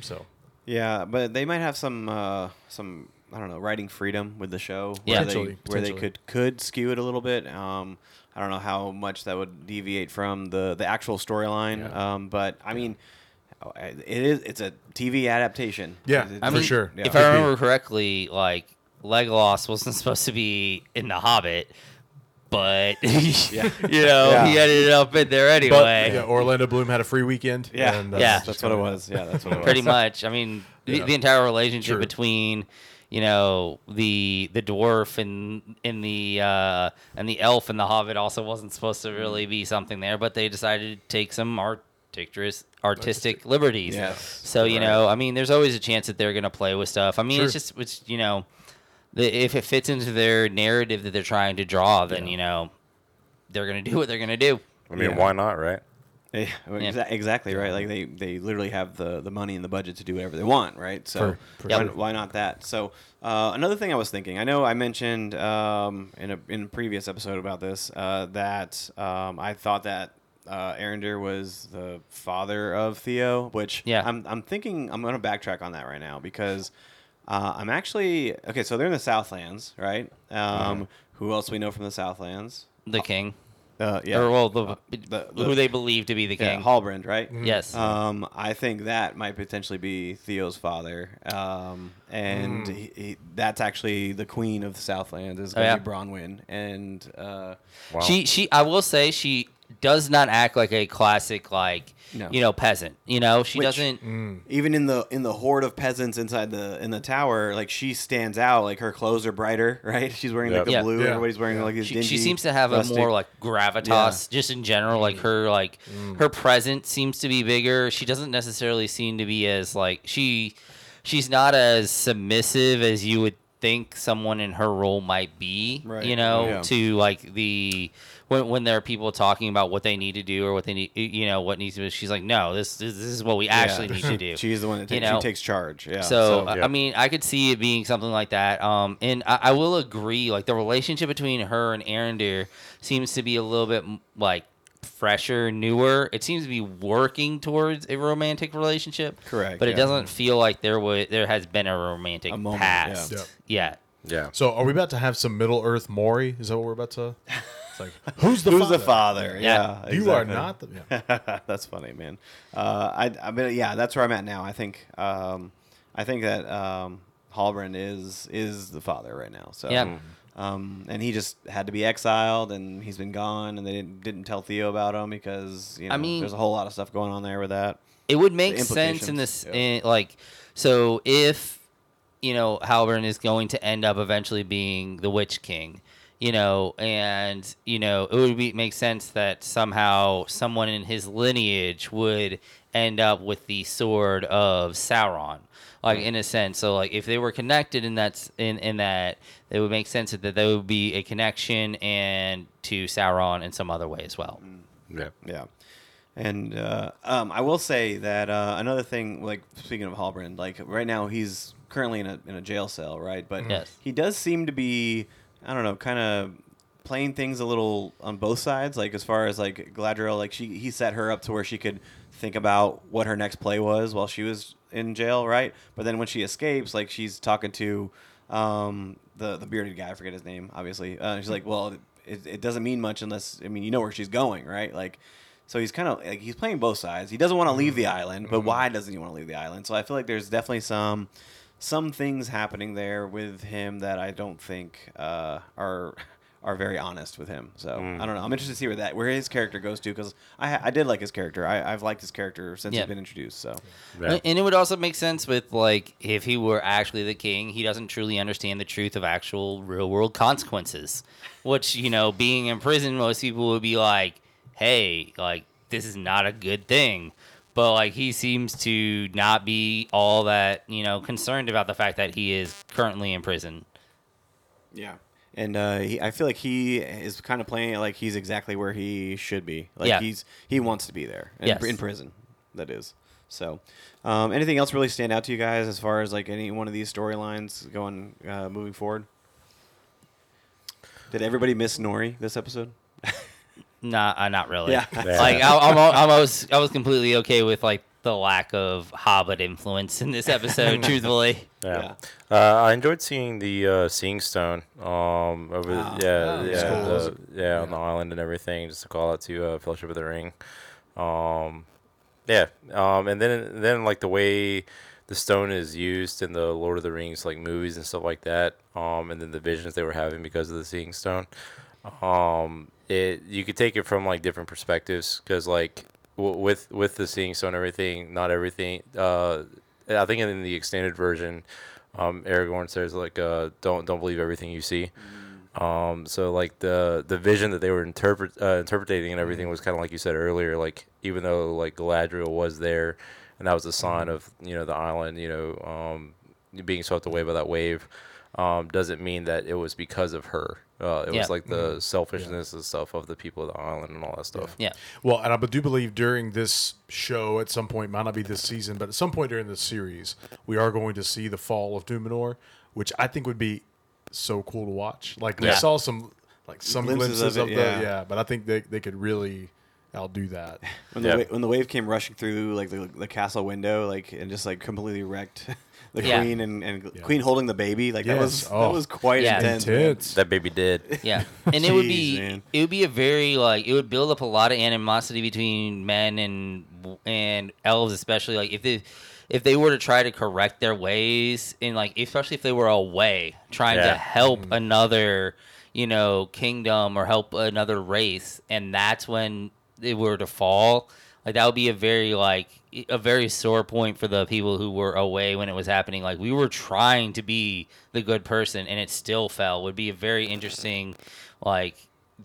Speaker 1: So
Speaker 2: Yeah, but they might have some uh, some I don't know writing freedom with the show.
Speaker 3: Yeah.
Speaker 2: where they,
Speaker 1: Potentially,
Speaker 2: where they could could skew it a little bit. Um, I don't know how much that would deviate from the the actual storyline.
Speaker 1: Yeah.
Speaker 2: Um, but I mean, it is it's a TV adaptation.
Speaker 1: Yeah,
Speaker 2: It's-
Speaker 3: I
Speaker 1: For
Speaker 3: mean,
Speaker 1: sure.
Speaker 2: Yeah.
Speaker 3: if I remember correctly, like Legolas wasn't supposed to be in The Hobbit, but you know
Speaker 2: Yeah.
Speaker 3: he ended up in there
Speaker 1: but
Speaker 3: anyway.
Speaker 1: yeah, Orlando Bloom had a free weekend.
Speaker 2: Yeah,
Speaker 1: and,
Speaker 2: that's,
Speaker 3: Yeah.
Speaker 2: that's what it was. Yeah, that's what it was.
Speaker 3: Pretty much. I mean, the,
Speaker 1: Yeah.
Speaker 3: the entire relationship
Speaker 1: True.
Speaker 3: between you know the the dwarf and in the uh, and the elf and the hobbit also wasn't supposed to really be something there, but they decided to take some artistic artistic liberties.
Speaker 2: Yes.
Speaker 3: So you
Speaker 2: Right.
Speaker 3: know, I mean, there's always a chance that they're gonna play with stuff. I mean, it's just it's you know, the, if it fits into their narrative that they're trying to draw, then
Speaker 1: Yeah.
Speaker 3: you know, they're gonna do what they're gonna do.
Speaker 4: I mean,
Speaker 2: Yeah.
Speaker 4: why not, right?
Speaker 2: Yeah, exa- exactly right. Like they, they literally have the, the money and the budget to do whatever they want, right? So
Speaker 1: For- for
Speaker 2: why,
Speaker 1: sure.
Speaker 2: why not that? So uh, another thing I was thinking, I know I mentioned um, in a in a previous episode about this uh, that um, I thought that uh, Arondir was the father of Theo, which
Speaker 3: Yeah.
Speaker 2: I'm I'm thinking I'm going to backtrack on that right now because uh, I'm actually okay. So they're in the Southlands, right? Um, Who else we know from the Southlands?
Speaker 3: The king,
Speaker 2: Uh, yeah,
Speaker 3: or well, the,
Speaker 2: the-
Speaker 3: who they believe to be the
Speaker 2: yeah,
Speaker 3: king.
Speaker 2: Halbrand, right?
Speaker 3: Yes.
Speaker 2: Um, I think that might potentially be Theo's father, um, and
Speaker 1: Hmm.
Speaker 2: he, he, that's actually the queen of the Southland is
Speaker 3: Oh,
Speaker 2: going to
Speaker 3: yeah.
Speaker 2: be Bronwyn, and uh,
Speaker 4: Wow.
Speaker 3: She she I will say she does not act like a classic like
Speaker 2: No.
Speaker 3: you know peasant. You know she
Speaker 2: Which-
Speaker 3: doesn't.
Speaker 1: Mm.
Speaker 2: even in the in the horde of peasants inside the in the tower, like she stands out. Like her clothes are brighter, right? She's wearing like the
Speaker 3: Yeah.
Speaker 2: blue.
Speaker 1: Yeah.
Speaker 2: Everybody's wearing like these
Speaker 3: She,
Speaker 2: dingy.
Speaker 3: she seems to have a more like gravitas just in general like her like her presence seems to be bigger she doesn't necessarily seem to be as like she she's not as submissive as you would think someone in her role might be
Speaker 2: Right.
Speaker 3: you know
Speaker 2: Yeah.
Speaker 3: to like the when, when there are people talking about what they need to do or what they need you know what needs to be she's like no this this, this is what we actually need to do
Speaker 2: She's the one that
Speaker 3: You
Speaker 2: takes,
Speaker 3: know?
Speaker 2: she takes charge. Yeah.
Speaker 3: so, I-
Speaker 4: yeah.
Speaker 3: I mean, I could see it being something like that. Um, and I, I will agree, like the relationship between her and Arondir seems to be a little bit like fresher, newer. It seems to be working towards a romantic relationship.
Speaker 2: Correct,
Speaker 3: But it
Speaker 2: yeah.
Speaker 3: doesn't feel like there was there has been a romantic
Speaker 2: A moment, yeah.
Speaker 3: past
Speaker 1: Yeah.
Speaker 3: yet.
Speaker 4: Yeah.
Speaker 1: So are we about to have some Middle Earth Maury? Is that what we're about to? It's like who's the
Speaker 2: Who's
Speaker 1: father?
Speaker 2: the father?
Speaker 3: Yeah.
Speaker 2: Yeah,
Speaker 1: You are not the. Yeah.
Speaker 2: that's funny, man. Uh, I, I mean, yeah, that's where I'm at now. I think, um, I think that um, Halbrand is is the father right now. So,
Speaker 3: Yeah.
Speaker 2: um, and he just had to be exiled, and he's been gone, and they didn't didn't tell Theo about him because you know
Speaker 3: I mean-
Speaker 2: there's a whole lot of stuff going on there with that.
Speaker 3: It would make sense in this,
Speaker 2: implications,
Speaker 3: in, like, so if you know Halbrand is going to end up eventually being the Witch King, you know, and you know it would be make sense that somehow someone in his lineage would end up with the sword of Sauron, like in a sense. So like if they were connected in that in in that, it would make sense that there would be a connection and to Sauron in some other way as well.
Speaker 4: Yeah.
Speaker 2: Yeah. And uh, um, I will say that uh, another thing, like speaking of Halbrand, like right now he's currently in a in a jail cell, right? But
Speaker 3: Yes.
Speaker 2: he does seem to be, I don't know, kind of playing things a little on both sides. Like as far as like Galadriel, like she he set her up to where she could think about what her next play was while she was in jail, right? But then when she escapes, like she's talking to um, the the bearded guy, I forget his name, obviously. Uh, she's like, well, it, it doesn't mean much unless I mean you know where she's going, right? Like. So he's kind of like he's playing both sides. He doesn't want to leave the island, but why doesn't he want to leave the island? So I feel like there's definitely some some things happening there with him that I don't think uh, are are very honest with him. So I don't know. I'm interested to see where that where his character goes to because I I did like his character. I, I've liked his character since
Speaker 3: Yeah.
Speaker 2: he's been introduced. So
Speaker 4: Yeah.
Speaker 3: And it would also make sense with like if he were actually the king, he doesn't truly understand the truth of actual real world consequences. Which, you know, being in prison, most people would be like, Hey, like this is not a good thing. But like he seems to not be all that, you know, concerned about the fact that he is currently in prison.
Speaker 2: yeah, and uh, he, I feel like he is kind of playing it like he's exactly where he should be. Like
Speaker 3: Yeah.
Speaker 2: he's he wants to be there in,
Speaker 3: Yes.
Speaker 2: in prison. That is. So, um, anything else really stand out to you guys as far as like any one of these storylines going uh, moving forward? Did everybody miss Nori this episode?
Speaker 3: Nah, uh, not really.
Speaker 2: Yeah.
Speaker 4: Yeah.
Speaker 3: Like I, I'm, I'm always, I was completely okay with like the lack of Hobbit influence in this episode. truthfully,
Speaker 4: Yeah. Uh, I enjoyed seeing the uh, Seeing Stone. Um, over
Speaker 2: Oh.
Speaker 4: yeah,
Speaker 1: Oh,
Speaker 4: yeah,
Speaker 1: cool.
Speaker 4: the- yeah, on the island and everything. Just to call out to uh, Fellowship of the Ring. Um, yeah. Um, and then then like the way the stone is used in the Lord of the Rings like movies and stuff like that. Um, and then the visions they were having because of the Seeing Stone. Um, it you could take it from like different perspectives because like w- with with the Seeing Stone and everything, not everything. Uh, I think in the extended version, um, Aragorn says like, uh, "Don't don't believe everything you see." Um, so like the the vision that they were interpret uh, interpreting and everything was kind of like you said earlier. Like even though like Galadriel was there, and that was a sign of you know the island, you know, um, being swept away by that wave, um, doesn't mean that it was because of her. Uh, it
Speaker 3: Yeah.
Speaker 4: was like the selfishness and stuff of the people of the island and all that stuff.
Speaker 3: yeah,
Speaker 1: Well, and I do believe during this show, at some point, might not be this season, but at some point during the series, we are going to see the fall of Numenor, which I think would be so cool to watch. Like we
Speaker 3: Yeah.
Speaker 1: saw some, like some
Speaker 2: Glimpses
Speaker 1: glimpses,
Speaker 2: of
Speaker 1: of,
Speaker 2: it,
Speaker 1: the
Speaker 2: yeah.
Speaker 1: yeah, but I think they they could really outdo that.
Speaker 2: When
Speaker 4: Yeah.
Speaker 2: the wa- when the wave came rushing through like the, the castle window, like and just like completely wrecked the
Speaker 3: Yeah.
Speaker 2: queen and, and
Speaker 1: Yeah.
Speaker 2: queen holding the baby, like that
Speaker 1: Yes.
Speaker 2: was
Speaker 1: Oh.
Speaker 2: that was quite
Speaker 3: Yeah.
Speaker 2: intense. man.
Speaker 1: Intense.
Speaker 4: That baby did.
Speaker 3: yeah. And it would
Speaker 2: Jeez,
Speaker 3: be,
Speaker 2: man.
Speaker 3: it would be a very like, it would build up a lot of animosity between men and and elves, especially like if they. If they were to try to correct their ways, and like especially if they were away trying to
Speaker 4: Yeah.
Speaker 3: help
Speaker 1: Mm-hmm.
Speaker 3: another, you know, kingdom or help another race, and that's when they were to fall, like that would be a very like a very sore point for the people who were away when it was happening. Like we were trying to be the good person, and it still fell. Would be a very interesting, like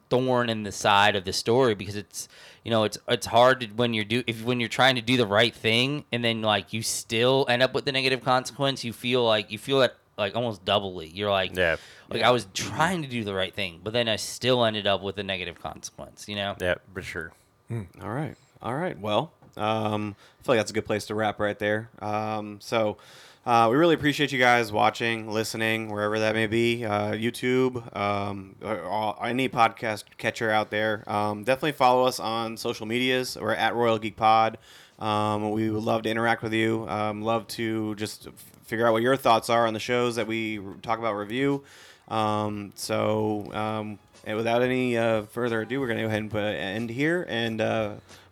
Speaker 3: thorn in the side of the story because it's you know it's it's hard to, when you're do if when you're trying to do the right thing and then like you still end up with the negative consequence you feel like you feel that like almost doubly you're like
Speaker 4: Yeah.
Speaker 3: like I was trying to do the right thing but then I still ended up with a negative consequence you know
Speaker 4: Yeah, for sure.
Speaker 2: Hmm, all right. All right. Well, um, I feel like that's a good place to wrap right there. Um, so uh, we really appreciate you guys watching, listening, wherever that may be, uh, YouTube, um, or, or any podcast catcher out there. Um, definitely follow us on social medias. We're at Royal Geek Pod. Um, we would love to interact with you. Um, love to just figure out what your thoughts are on the shows that we talk about review. Um, so, um, and without any uh, further ado, we're going to go ahead and end here. And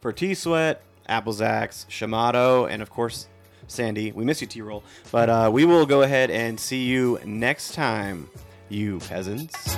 Speaker 2: for T Sweat, Applezax, Shamato, and of course, Sandy, we miss you, T Roll. But uh, we will go ahead and see you next time, you peasants.